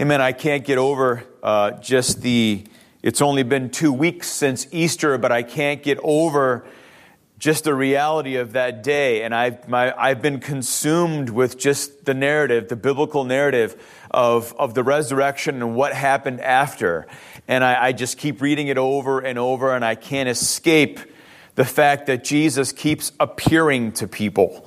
Amen. I can't get over uh, just the, it's only been two weeks since Easter, but I can't get over just the reality of that day. And I've, my, I've been consumed with just the narrative, the biblical narrative of, of the resurrection and what happened after. And I, I just keep reading it over and over, and I can't escape the fact that Jesus keeps appearing to people.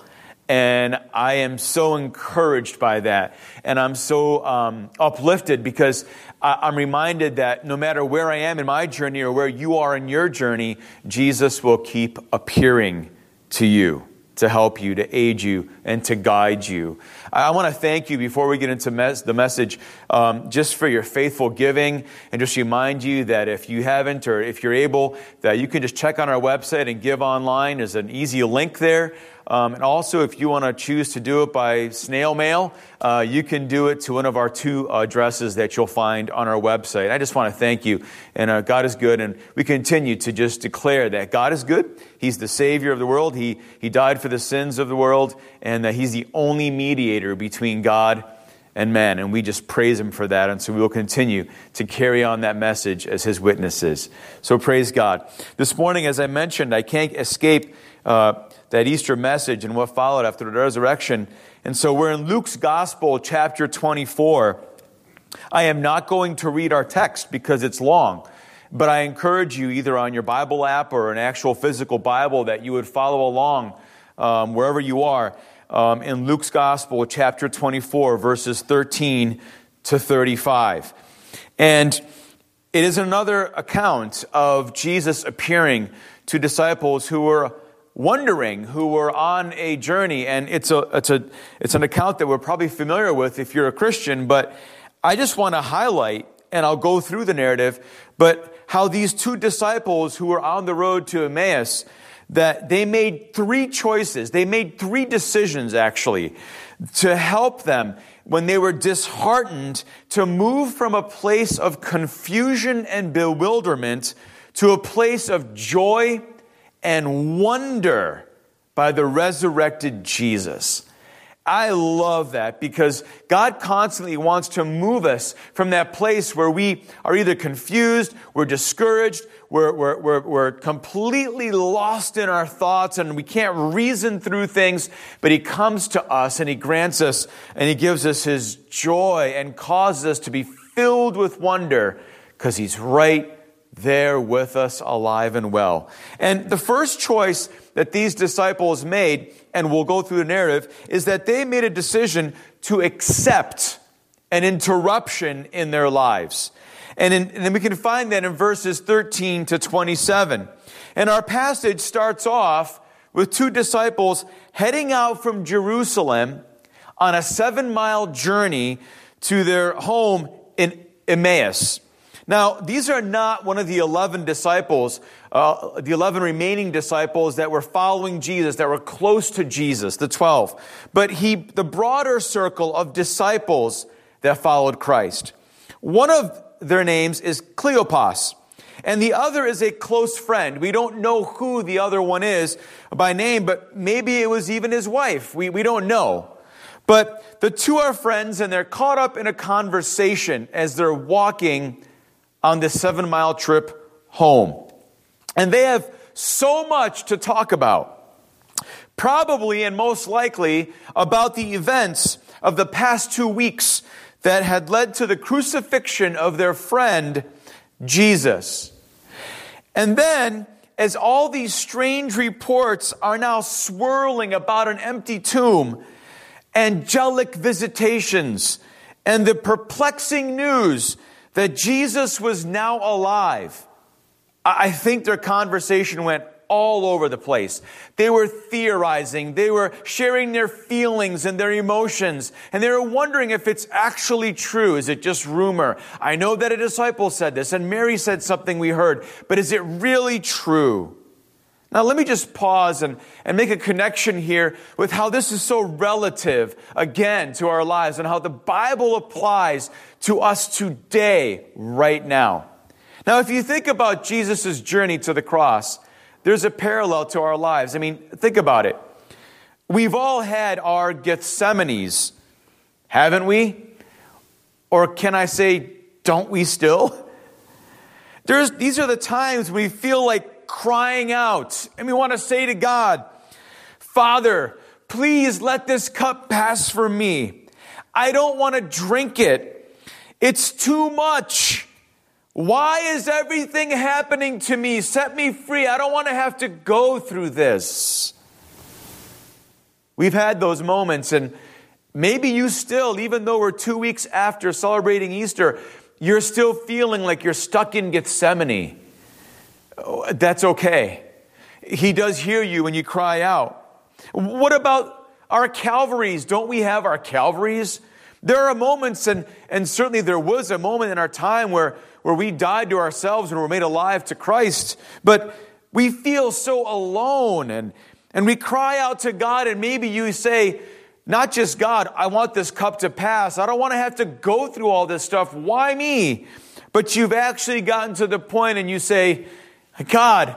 And I am so encouraged by that. And I'm so um, uplifted because I, am reminded that no matter where I am in my journey or where you are in your journey, Jesus will keep appearing to you to help you, to aid you, and to guide you. I want to thank you before we get into mes- the message, um, just for your faithful giving, and just remind you that if you haven't or if you're able, that you can just check on our website and give online. There's an easy link there. Um, and also, if you want to choose to do it by snail mail, uh, you can do it to one of our two addresses that you'll find on our website. I just want to thank you. And uh, God is good. And we continue to just declare that God is good. He's the Savior of the world. He, he died for the sins of the world. And that He's the only mediator between God and man. And we just praise Him for that. And so we will continue to carry on that message as His witnesses. So praise God. This morning, as I mentioned, I can't escape. Uh, that Easter message and what followed after the resurrection. And so we're in Luke's Gospel, chapter 24. I am not going to read our text because it's long, but I encourage you, either on your Bible app or an actual physical Bible, that you would follow along um, wherever you are um, in Luke's Gospel, chapter 24, verses 13 to 35. And it is another account of Jesus appearing to disciples who were wondering who were on a journey. And it's, a, it's, a, it's an account that we're probably familiar with if you're a Christian, but I just want to highlight, and I'll go through the narrative, but how these two disciples who were on the road to Emmaus, that they made three choices. They made three decisions, actually, to help them when they were disheartened to move from a place of confusion and bewilderment to a place of joy and wonder by the resurrected Jesus. I love that because God constantly wants to move us from that place where we are either confused, we're discouraged, we're, we're, we're, we're, completely lost in our thoughts and we can't reason through things, but He comes to us and He grants us and He gives us His joy and causes us to be filled with wonder because He's right there with us alive and well. And the first choice that these disciples made, and we'll go through the narrative, is that they made a decision to accept an interruption in their lives. And, in, and we can find that in verses 13 to 27. And our passage starts off with two disciples heading out from Jerusalem on a seven mile journey to their home in Emmaus. Now, these are not one of the 11 disciples, uh, the 11 remaining disciples that were following Jesus, that were close to Jesus, the 12. But he, the broader circle of disciples that followed Christ. One of their names is Cleopas, and the other is a close friend. We don't know who the other one is by name, but maybe it was even his wife. We, we don't know. But the two are friends, and they're caught up in a conversation as they're walking on this seven mile trip home. And they have so much to talk about. Probably and most likely about the events of the past two weeks that had led to the crucifixion of their friend, Jesus. And then, as all these strange reports are now swirling about an empty tomb, angelic visitations, and the perplexing news that Jesus was now alive, I think their conversation went all over the place. They were theorizing, they were sharing their feelings and their emotions, and they were wondering if it's actually true. Is it just rumor? I know that a disciple said this, and Mary said something we heard, but is it really true? Now, let me just pause and, and make a connection here with how this is so relative, again, to our lives and how the Bible applies to us today, right now. Now, if you think about Jesus' journey to the cross, there's a parallel to our lives. I mean, think about it. We've all had our Gethsemanes, haven't we? Or can I say, don't we still? There's, these are the times we feel like crying out and we want to say to God, Father, please let this cup pass from me. I don't want to drink it. It's too much. Why is everything happening to me? Set me free. I don't want to have to go through this. We've had those moments, and maybe you still, even though we're two weeks after celebrating Easter, you're still feeling like you're stuck in Gethsemane. Oh, that's okay. He does hear you when you cry out. What about our Calvaries? Don't we have our Calvaries? There are moments, and, and certainly there was a moment in our time where, where we died to ourselves and were made alive to Christ, but we feel so alone and, and we cry out to God, and maybe you say, not just God, I want this cup to pass. I don't want to have to go through all this stuff. Why me? But you've actually gotten to the point and you say, God,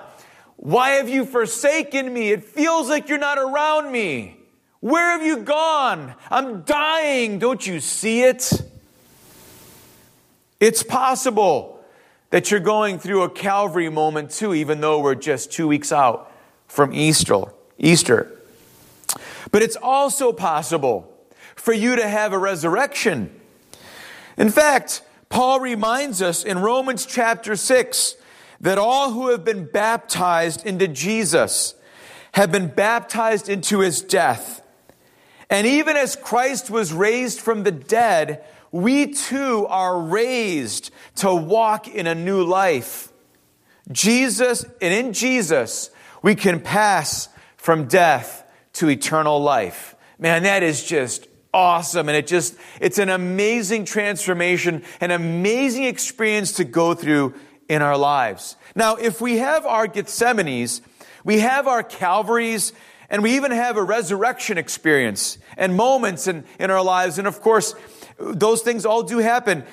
why have you forsaken me? It feels like you're not around me. Where have you gone? I'm dying. Don't you see it? It's possible that you're going through a Calvary moment too, even though we're just two weeks out from Easter. Easter. But it's also possible for you to have a resurrection. In fact, Paul reminds us in Romans chapter 6 that all who have been baptized into Jesus have been baptized into his death. And even as Christ was raised from the dead, we too are raised to walk in a new life. Jesus, and in Jesus, we can pass from death to eternal life. Man, that is just awesome. And it just, it's an amazing transformation, an amazing experience to go through in our lives. Now, if we have our Gethsemanes, we have our Calvaries, and we even have a resurrection experience and moments in, in our lives. And of course, those things all do happen.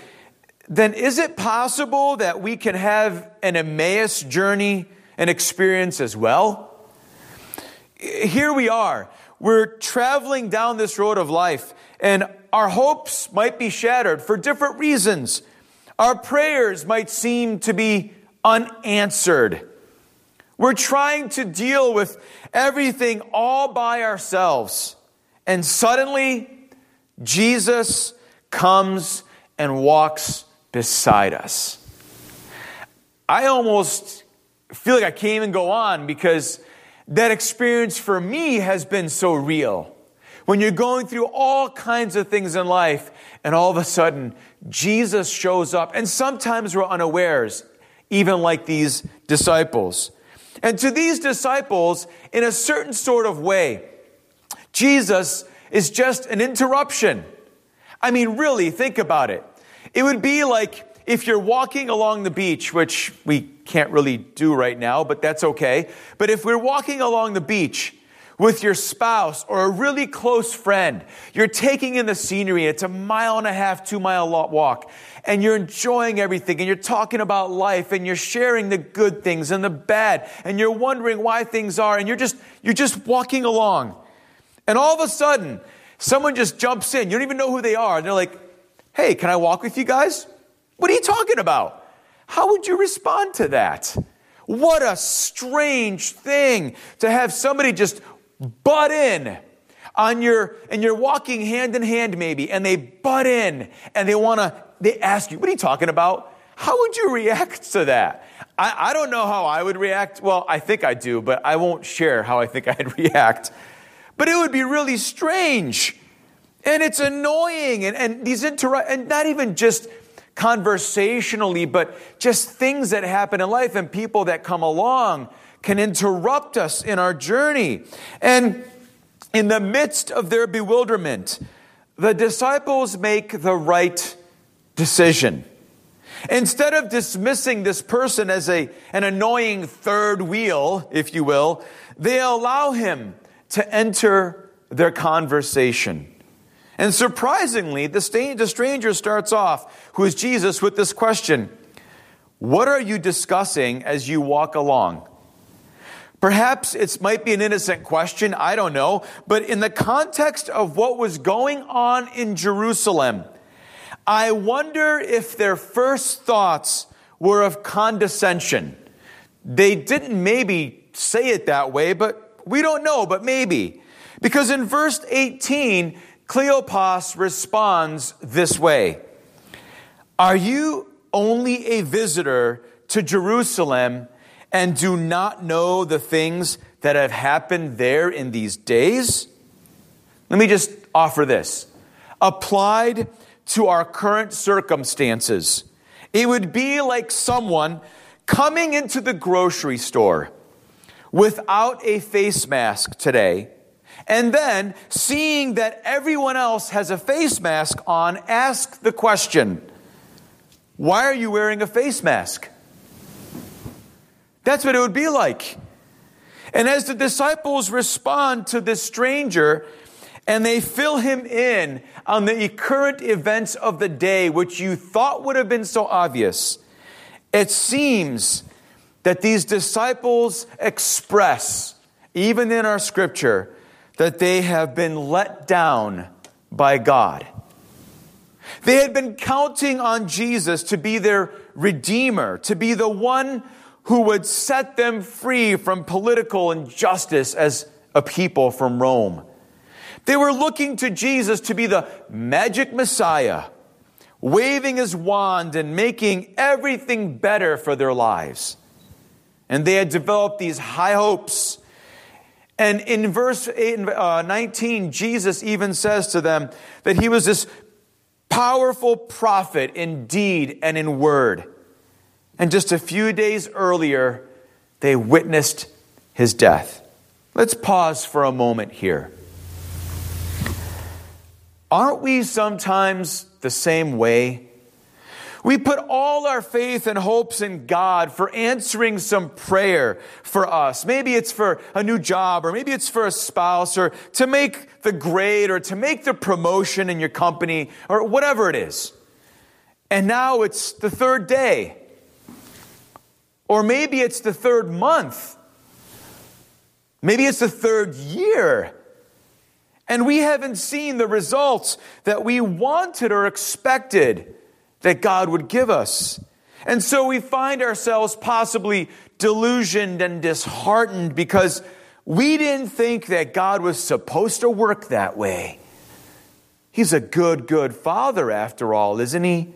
Then is it possible that we can have an Emmaus journey and experience as well? Here we are. We're traveling down this road of life, and our hopes might be shattered for different reasons. Our prayers might seem to be unanswered. We're trying to deal with everything all by ourselves. And suddenly, Jesus comes and walks beside us. I almost feel like I can't even go on because that experience for me has been so real. When you're going through all kinds of things in life, and all of a sudden, Jesus shows up, and sometimes we're unawares, even like these disciples. And to these disciples, in a certain sort of way, Jesus is just an interruption. I mean, really, think about it. It would be like if you're walking along the beach, which we can't really do right now, but that's okay. But if we're walking along the beach with your spouse or a really close friend, you're taking in the scenery, it's a mile and a half, two mile walk, and you're enjoying everything, and you're talking about life, and you're sharing the good things and the bad, and you're wondering why things are, and you're just, you're just walking along. And all of a sudden, someone just jumps in. You don't even know who they are. And they're like, hey, can I walk with you guys? What are you talking about? How would you respond to that? What a strange thing to have somebody just butt in on your and you're walking hand in hand maybe and they butt in and they want to they ask you what are you talking about? How would you react to that? I, I don't know how i would react. Well i think i do but i won't share how i think i'd react. But it would be really strange and it's annoying and, and these inter and not even just conversationally, but just things that happen in life and people that come along can interrupt us in our journey. And in the midst of their bewilderment, the disciples make the right decision. Instead of dismissing this person as a, an annoying third wheel, if you will, they allow him to enter their conversation. And surprisingly, the, stranger starts off, who is Jesus, with this question What are you discussing as you walk along? Perhaps it might be an innocent question, I don't know, but in the context of what was going on in Jerusalem, I wonder if their first thoughts were of condescension. They didn't maybe say it that way, but we don't know, but maybe. Because in verse 18, Cleopas responds this way Are you only a visitor to Jerusalem and do not know the things that have happened there in these days? Let me just offer this. Applied to our current circumstances, it would be like someone coming into the grocery store without a face mask today, and then seeing that everyone else has a face mask on, ask the question, Why are you wearing a face mask? That's what it would be like. And as the disciples respond to this stranger, and they fill him in on the current events of the day, which you thought would have been so obvious. It seems that these disciples express, even in our scripture, that they have been let down by God. They had been counting on Jesus to be their redeemer, to be the one who would set them free from political injustice as a people from Rome. They were looking to Jesus to be the magic Messiah, waving his wand and making everything better for their lives. And they had developed these high hopes. And in verse uh, 19, Jesus even says to them that he was this powerful prophet in deed and in word. And just a few days earlier, they witnessed his death. Let's pause for a moment here. Aren't we sometimes the same way? We put all our faith and hopes in God for answering some prayer for us. Maybe it's for a new job, or maybe it's for a spouse, or to make the grade, or to make the promotion in your company, or whatever it is. And now it's the third day. Or maybe it's the third month. Maybe it's the third year. And we haven't seen the results that we wanted or expected that God would give us. And so we find ourselves possibly delusioned and disheartened because we didn't think that God was supposed to work that way. He's a good, good father after all, isn't he?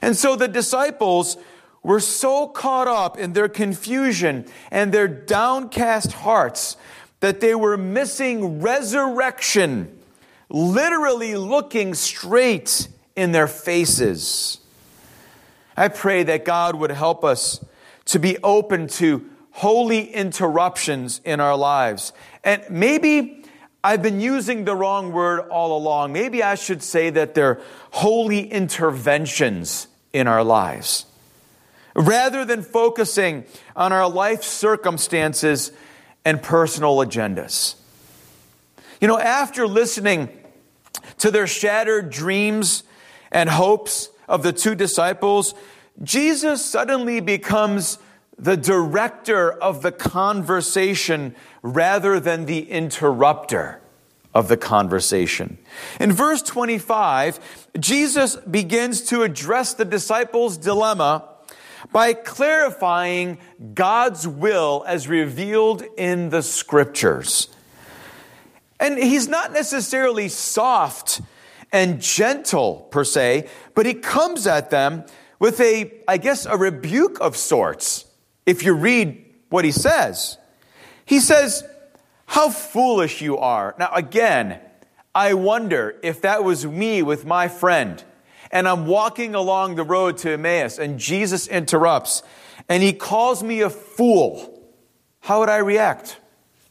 And so the disciples were so caught up in their confusion and their downcast hearts that they were missing resurrection, literally looking straight in their faces. I pray that God would help us to be open to holy interruptions in our lives. And maybe I've been using the wrong word all along. Maybe I should say that they're holy interventions in our lives. Rather than focusing on our life circumstances and personal agendas. You know, after listening to their shattered dreams and hopes of the two disciples, Jesus suddenly becomes the director of the conversation rather than the interrupter of the conversation. In verse 25, Jesus begins to address the disciples' dilemma by clarifying God's will as revealed in the scriptures. And he's not necessarily soft and gentle per se, but he comes at them with a, I guess, a rebuke of sorts. If you read what he says, he says, How foolish you are. Now, again, I wonder if that was me with my friend and I'm walking along the road to Emmaus, and Jesus interrupts, and he calls me a fool, how would I react?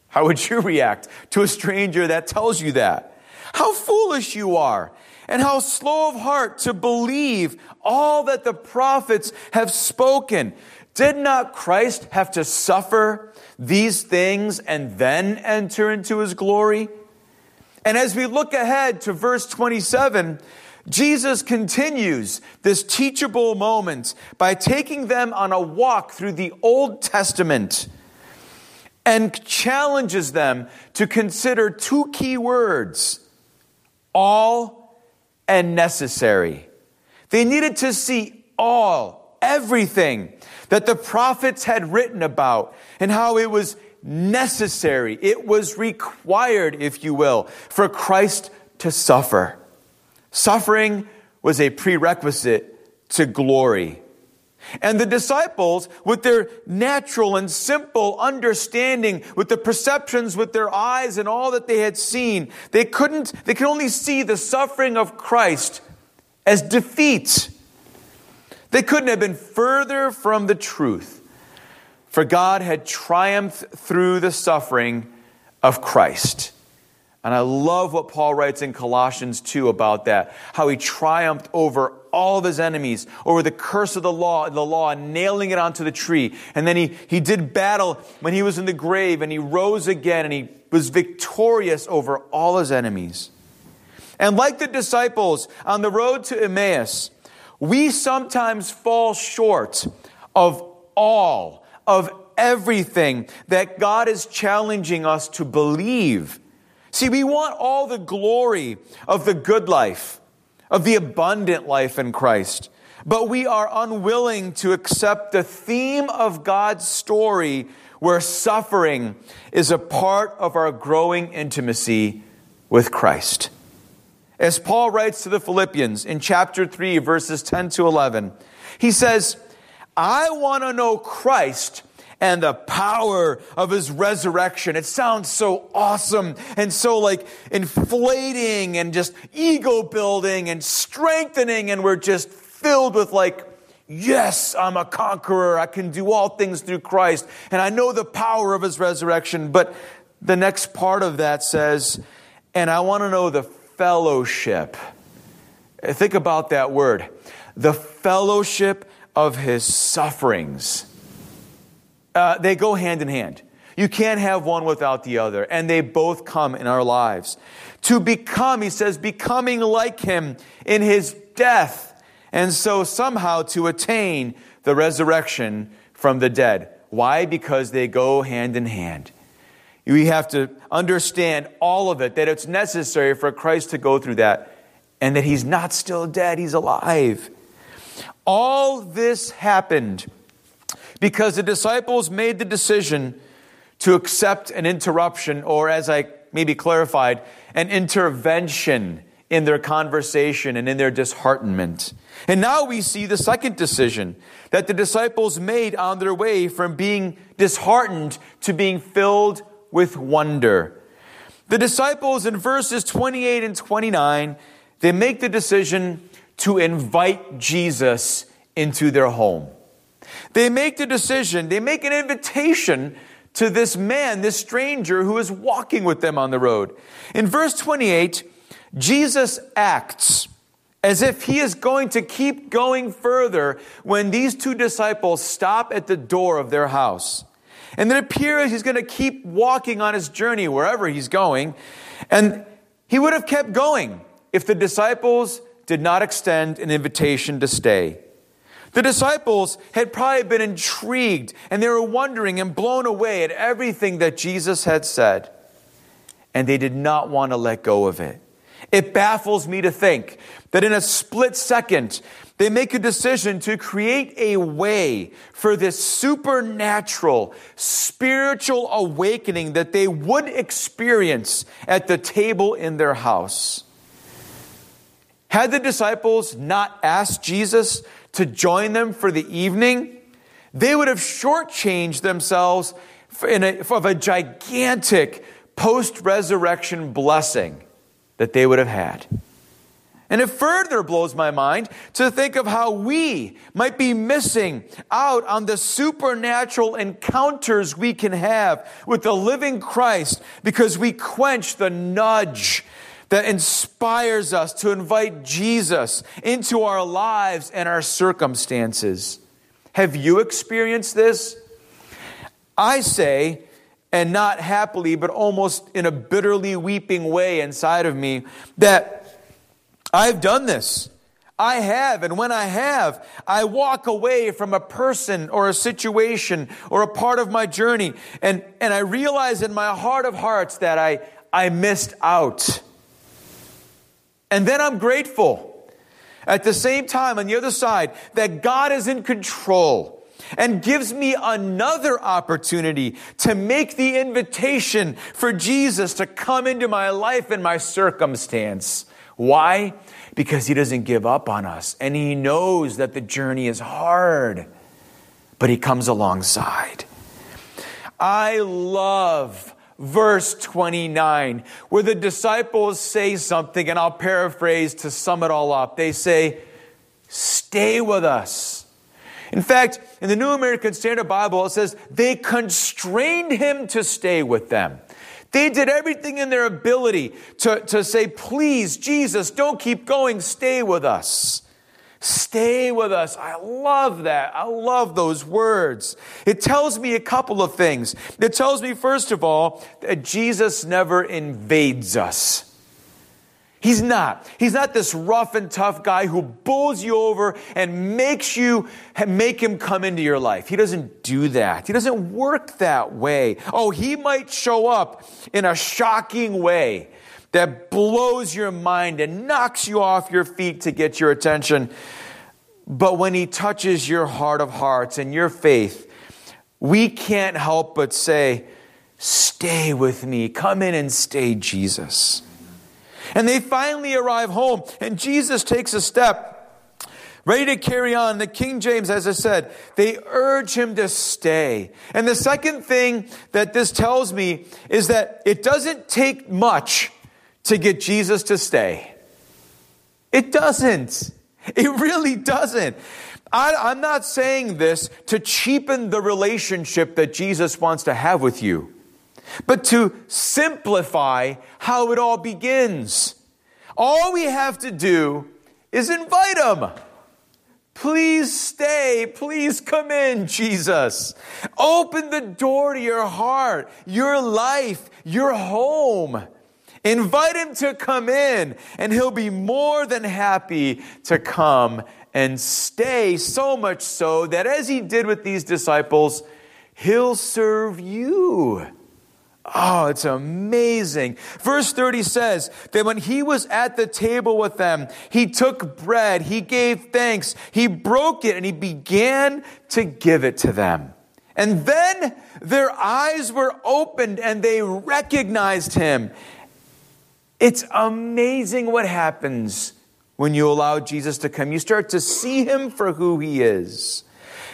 How would you react to a stranger that tells you that? How foolish you are, and how slow of heart to believe all that the prophets have spoken. Did not Christ have to suffer these things and then enter into his glory? And as we look ahead to verse 27, Jesus continues this teachable moment by taking them on a walk through the Old Testament and challenges them to consider two key words all and necessary. They needed to see all, everything that the prophets had written about and how it was necessary, it was required, if you will, for Christ to suffer. Suffering was a prerequisite to glory. And the disciples, with their natural and simple understanding, with the perceptions with their eyes and all that they had seen, they couldn't, they could only see the suffering of Christ as defeat. They couldn't have been further from the truth. For God had triumphed through the suffering of Christ. And I love what Paul writes in Colossians 2 about that, how he triumphed over all of his enemies, over the curse of the law, the law, nailing it onto the tree. And then he, he did battle when he was in the grave and he rose again and he was victorious over all his enemies. And like the disciples on the road to Emmaus, we sometimes fall short of all of everything that God is challenging us to believe. See, we want all the glory of the good life, of the abundant life in Christ, but we are unwilling to accept the theme of God's story where suffering is a part of our growing intimacy with Christ. As Paul writes to the Philippians in chapter 3, verses 10 to 11, he says, I want to know Christ and the power of his resurrection. It sounds so awesome and so like inflating and just ego building and strengthening. And we're just filled with like, yes, I'm a conqueror. I can do all things through Christ. And I know the power of his resurrection. But the next part of that says, and I want to know the fellowship. Think about that word. The fellowship of his sufferings. Uh, they go hand in hand. You can't have one without the other, and they both come in our lives. To become, he says, becoming like him in his death, and so somehow to attain the resurrection from the dead. Why? Because they go hand in hand. We have to understand all of it, that it's necessary for Christ to go through that, and that he's not still dead, he's alive. All this happened because the disciples made the decision to accept an interruption, or as I maybe clarified, an intervention in their conversation and in their disheartenment. And now we see the second decision that the disciples made on their way from being disheartened to being filled with wonder. The disciples in verses 28 and 29, they make the decision to invite Jesus into their home. They make the decision, they make an invitation to this man, this stranger who is walking with them on the road. In verse 28, Jesus acts as if he is going to keep going further when these two disciples stop at the door of their house. And it appears he's going to keep walking on his journey wherever he's going. And he would have kept going if the disciples did not extend an invitation to stay. The disciples had probably been intrigued and they were wondering and blown away at everything that Jesus had said. And they did not want to let go of it. It baffles me to think that in a split second, they make a decision to create a way for this supernatural, spiritual awakening that they would experience at the table in their house. Had the disciples not asked Jesus to join them for the evening, they would have shortchanged themselves a, of a gigantic post resurrection blessing that they would have had. And it further blows my mind to think of how we might be missing out on the supernatural encounters we can have with the living Christ because we quench the nudge that inspires us to invite Jesus into our lives and our circumstances. Have you experienced this? I say, and not happily, but almost in a bitterly weeping way inside of me, that I've done this. I have, and when I have, I walk away from a person or a situation or a part of my journey, and, and I realize in my heart of hearts that I, I missed out. And then I'm grateful. At the same time, on the other side, that God is in control and gives me another opportunity to make the invitation for Jesus to come into my life and my circumstance. Why? Because he doesn't give up on us and he knows that the journey is hard, but he comes alongside. I love verse 29, where the disciples say something, and I'll paraphrase to sum it all up. They say, Stay with us. In fact, in the New American Standard Bible, it says they constrained him to stay with them. They did everything in their ability to, to say, Please, Jesus, don't keep going, stay with us. Stay with us. I love that. I love those words. It tells me a couple of things. It tells me, first of all, that Jesus never invades us. He's not. He's not this rough and tough guy who bulls you over and makes you make him come into your life. He doesn't do that. He doesn't work that way. Oh, he might show up in a shocking way that blows your mind and knocks you off your feet to get your attention. But when He touches your heart of hearts and your faith, we can't help but say, Stay with me. Come in and stay, Jesus. And they finally arrive home, and Jesus takes a step ready to carry on. The King James, as I said, they urge him to stay. And the second thing that this tells me is that it doesn't take much to get Jesus to stay. It doesn't. It really doesn't. I, am not saying this to cheapen the relationship that Jesus wants to have with you, but to simplify how it all begins. All we have to do is invite him. Please stay. Please come in, Jesus. Open the door to your heart, your life, your home. Invite him to come in, and he'll be more than happy to come and stay, so much so that as he did with these disciples, he'll serve you. Oh, it's amazing. Verse 30 says that when he was at the table with them, he took bread, he gave thanks, he broke it, and he began to give it to them. And then their eyes were opened and they recognized him. It's amazing what happens when you allow Jesus to come. You start to see him for who he is.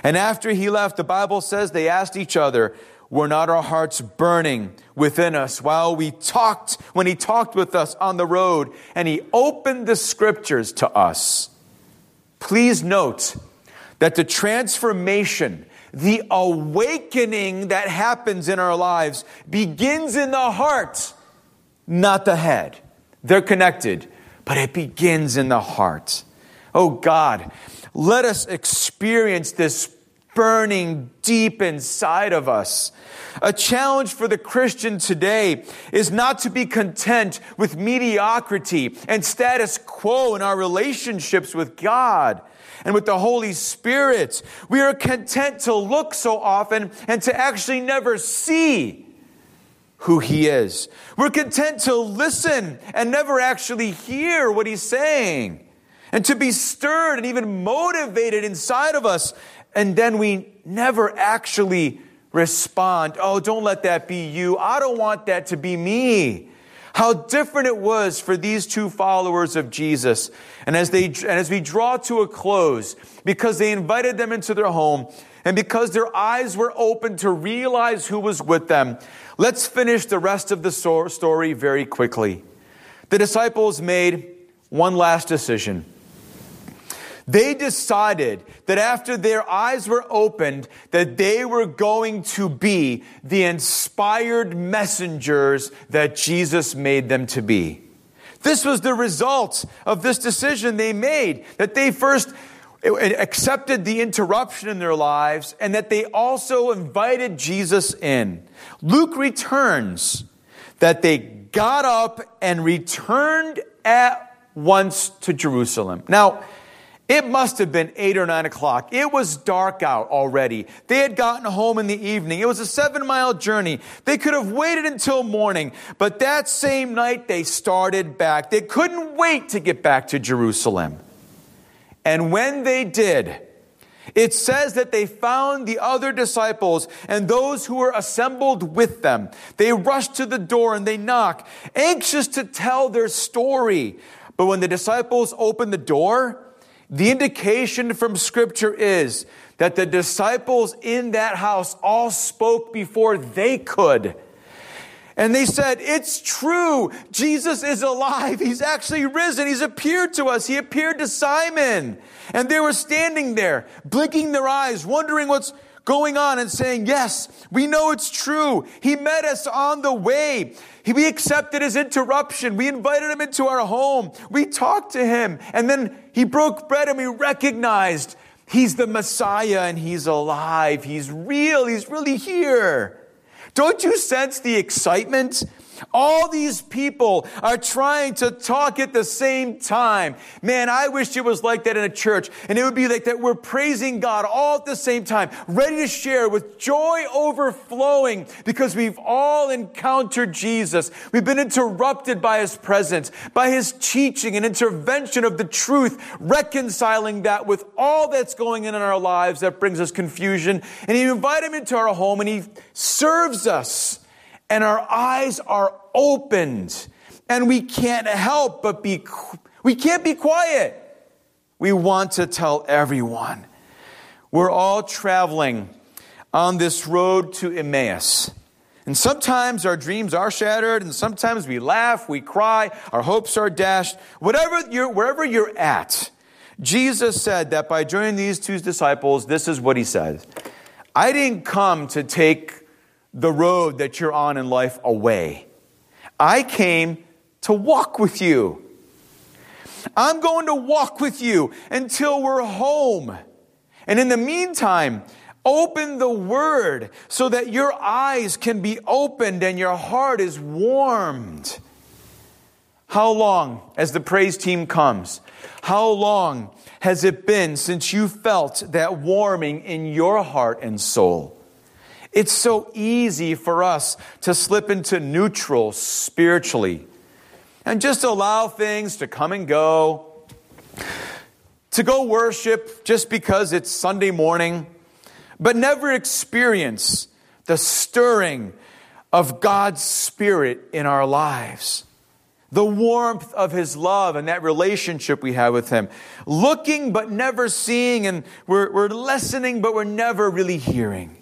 And after he left, the Bible says they asked each other, Were not our hearts burning within us while we talked, when he talked with us on the road and he opened the scriptures to us? Please note that the transformation, the awakening that happens in our lives begins in the heart not the head. They're connected, but it begins in the heart. Oh God, let us experience this burning deep inside of us. A challenge for the Christian today is not to be content with mediocrity and status quo in our relationships with God and with the Holy Spirit. We are content to look so often and to actually never see who he is. We're content to listen and never actually hear what he's saying, and to be stirred and even motivated inside of us, and then we never actually respond. Oh, don't let that be you. I don't want that to be me. How different it was for these two followers of Jesus. And as they, and as we draw to a close, because they invited them into their home, and because their eyes were open to realize who was with them, let's finish the rest of the story very quickly. The disciples made one last decision. They decided that after their eyes were opened, that they were going to be the inspired messengers that Jesus made them to be. This was the result of this decision they made, that they first accepted the interruption in their lives and that they also invited Jesus in. Luke returns that they got up and returned at once to Jerusalem. Now, It must have been eight or nine o'clock. It was dark out already. They had gotten home in the evening. It was a seven mile journey. They could have waited until morning, but that same night they started back. They couldn't wait to get back to Jerusalem. And when they did, it says that they found the other disciples and those who were assembled with them. They rushed to the door and they knock, anxious to tell their story. But when the disciples opened the door, the indication from Scripture is that the disciples in that house all spoke before they could. And they said, It's true. Jesus is alive. He's actually risen. He's appeared to us. He appeared to Simon. And they were standing there, blinking their eyes, wondering what's going on and saying, Yes, we know it's true. He met us on the way. We accepted his interruption. We invited him into our home. We talked to him. And then he broke bread and we recognized he's the Messiah and he's alive. He's real. He's really here. Don't you sense the excitement? All these people are trying to talk at the same time. Man, I wish it was like that in a church. And it would be like that we're praising God all at the same time, ready to share with joy overflowing because we've all encountered Jesus. We've been interrupted by his presence, by his teaching and intervention of the truth, reconciling that with all that's going on in our lives that brings us confusion. And he invite him into our home and he serves us and our eyes are opened and we can't help but be we can't be quiet. We want to tell everyone. We're all traveling on this road to emmaus. And sometimes our dreams are shattered and sometimes we laugh we cry our hopes are dashed. Whatever you're wherever you're at jesus said that by joining these two disciples this is what he said. I didn't come to take the road that you're on in life away. I came to walk with you. I'm going to walk with you until we're home. And in the meantime, open the word so that your eyes can be opened and your heart is warmed. How long, as the praise team comes, how long has it been since you felt that warming in your heart and soul? It's so easy for us to slip into neutral spiritually and just allow things to come and go, to go worship just because it's Sunday morning, but never experience the stirring of God's Spirit in our lives. The warmth of His love and that relationship we have with Him. Looking but never seeing, and we're, we're listening but we're never really hearing.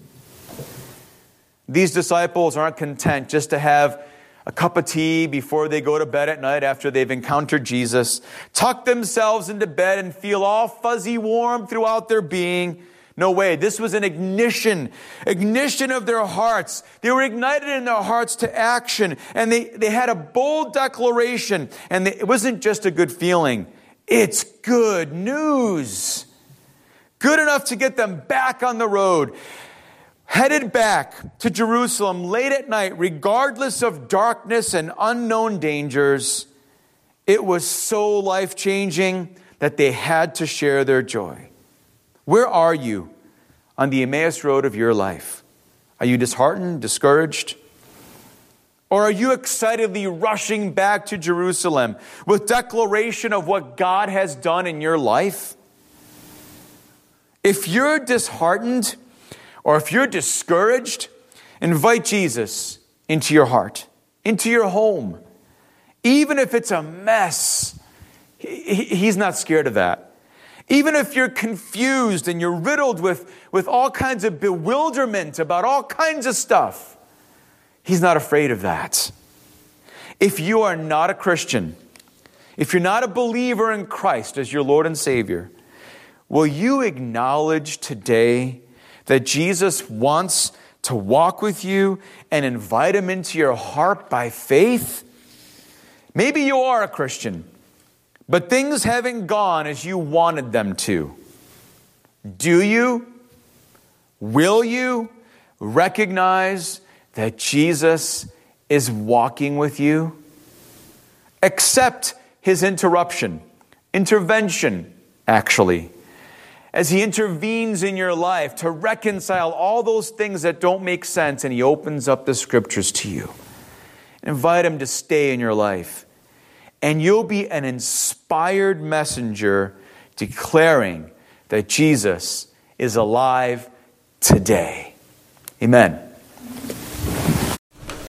These disciples aren't content just to have a cup of tea before they go to bed at night after they've encountered Jesus, tuck themselves into bed and feel all fuzzy warm throughout their being. No way. This was an ignition, ignition of their hearts. They were ignited in their hearts to action and they, they had a bold declaration and they, it wasn't just a good feeling. It's good news. Good enough to get them back on the road headed back to Jerusalem late at night, regardless of darkness and unknown dangers, it was so life changing that they had to share their joy. Where are you on the Emmaus road of your life? Are you disheartened, discouraged? Or are you excitedly rushing back to Jerusalem with declaration of what God has done in your life? If you're disheartened, or if you're discouraged, invite Jesus into your heart, into your home. Even if it's a mess, he's not scared of that. Even if you're confused and you're riddled with, with all kinds of bewilderment about all kinds of stuff, he's not afraid of that. If you are not a Christian, if you're not a believer in Christ as your Lord and Savior, will you acknowledge today that Jesus wants to walk with you and invite him into your heart by faith? Maybe you are a Christian, but things haven't gone as you wanted them to. Do you? Will you recognize that Jesus is walking with you? Accept his interruption, intervention, actually. As He intervenes in your life to reconcile all those things that don't make sense, and He opens up the scriptures to you. Invite Him to stay in your life. And you'll be an inspired messenger declaring that Jesus is alive today. Amen.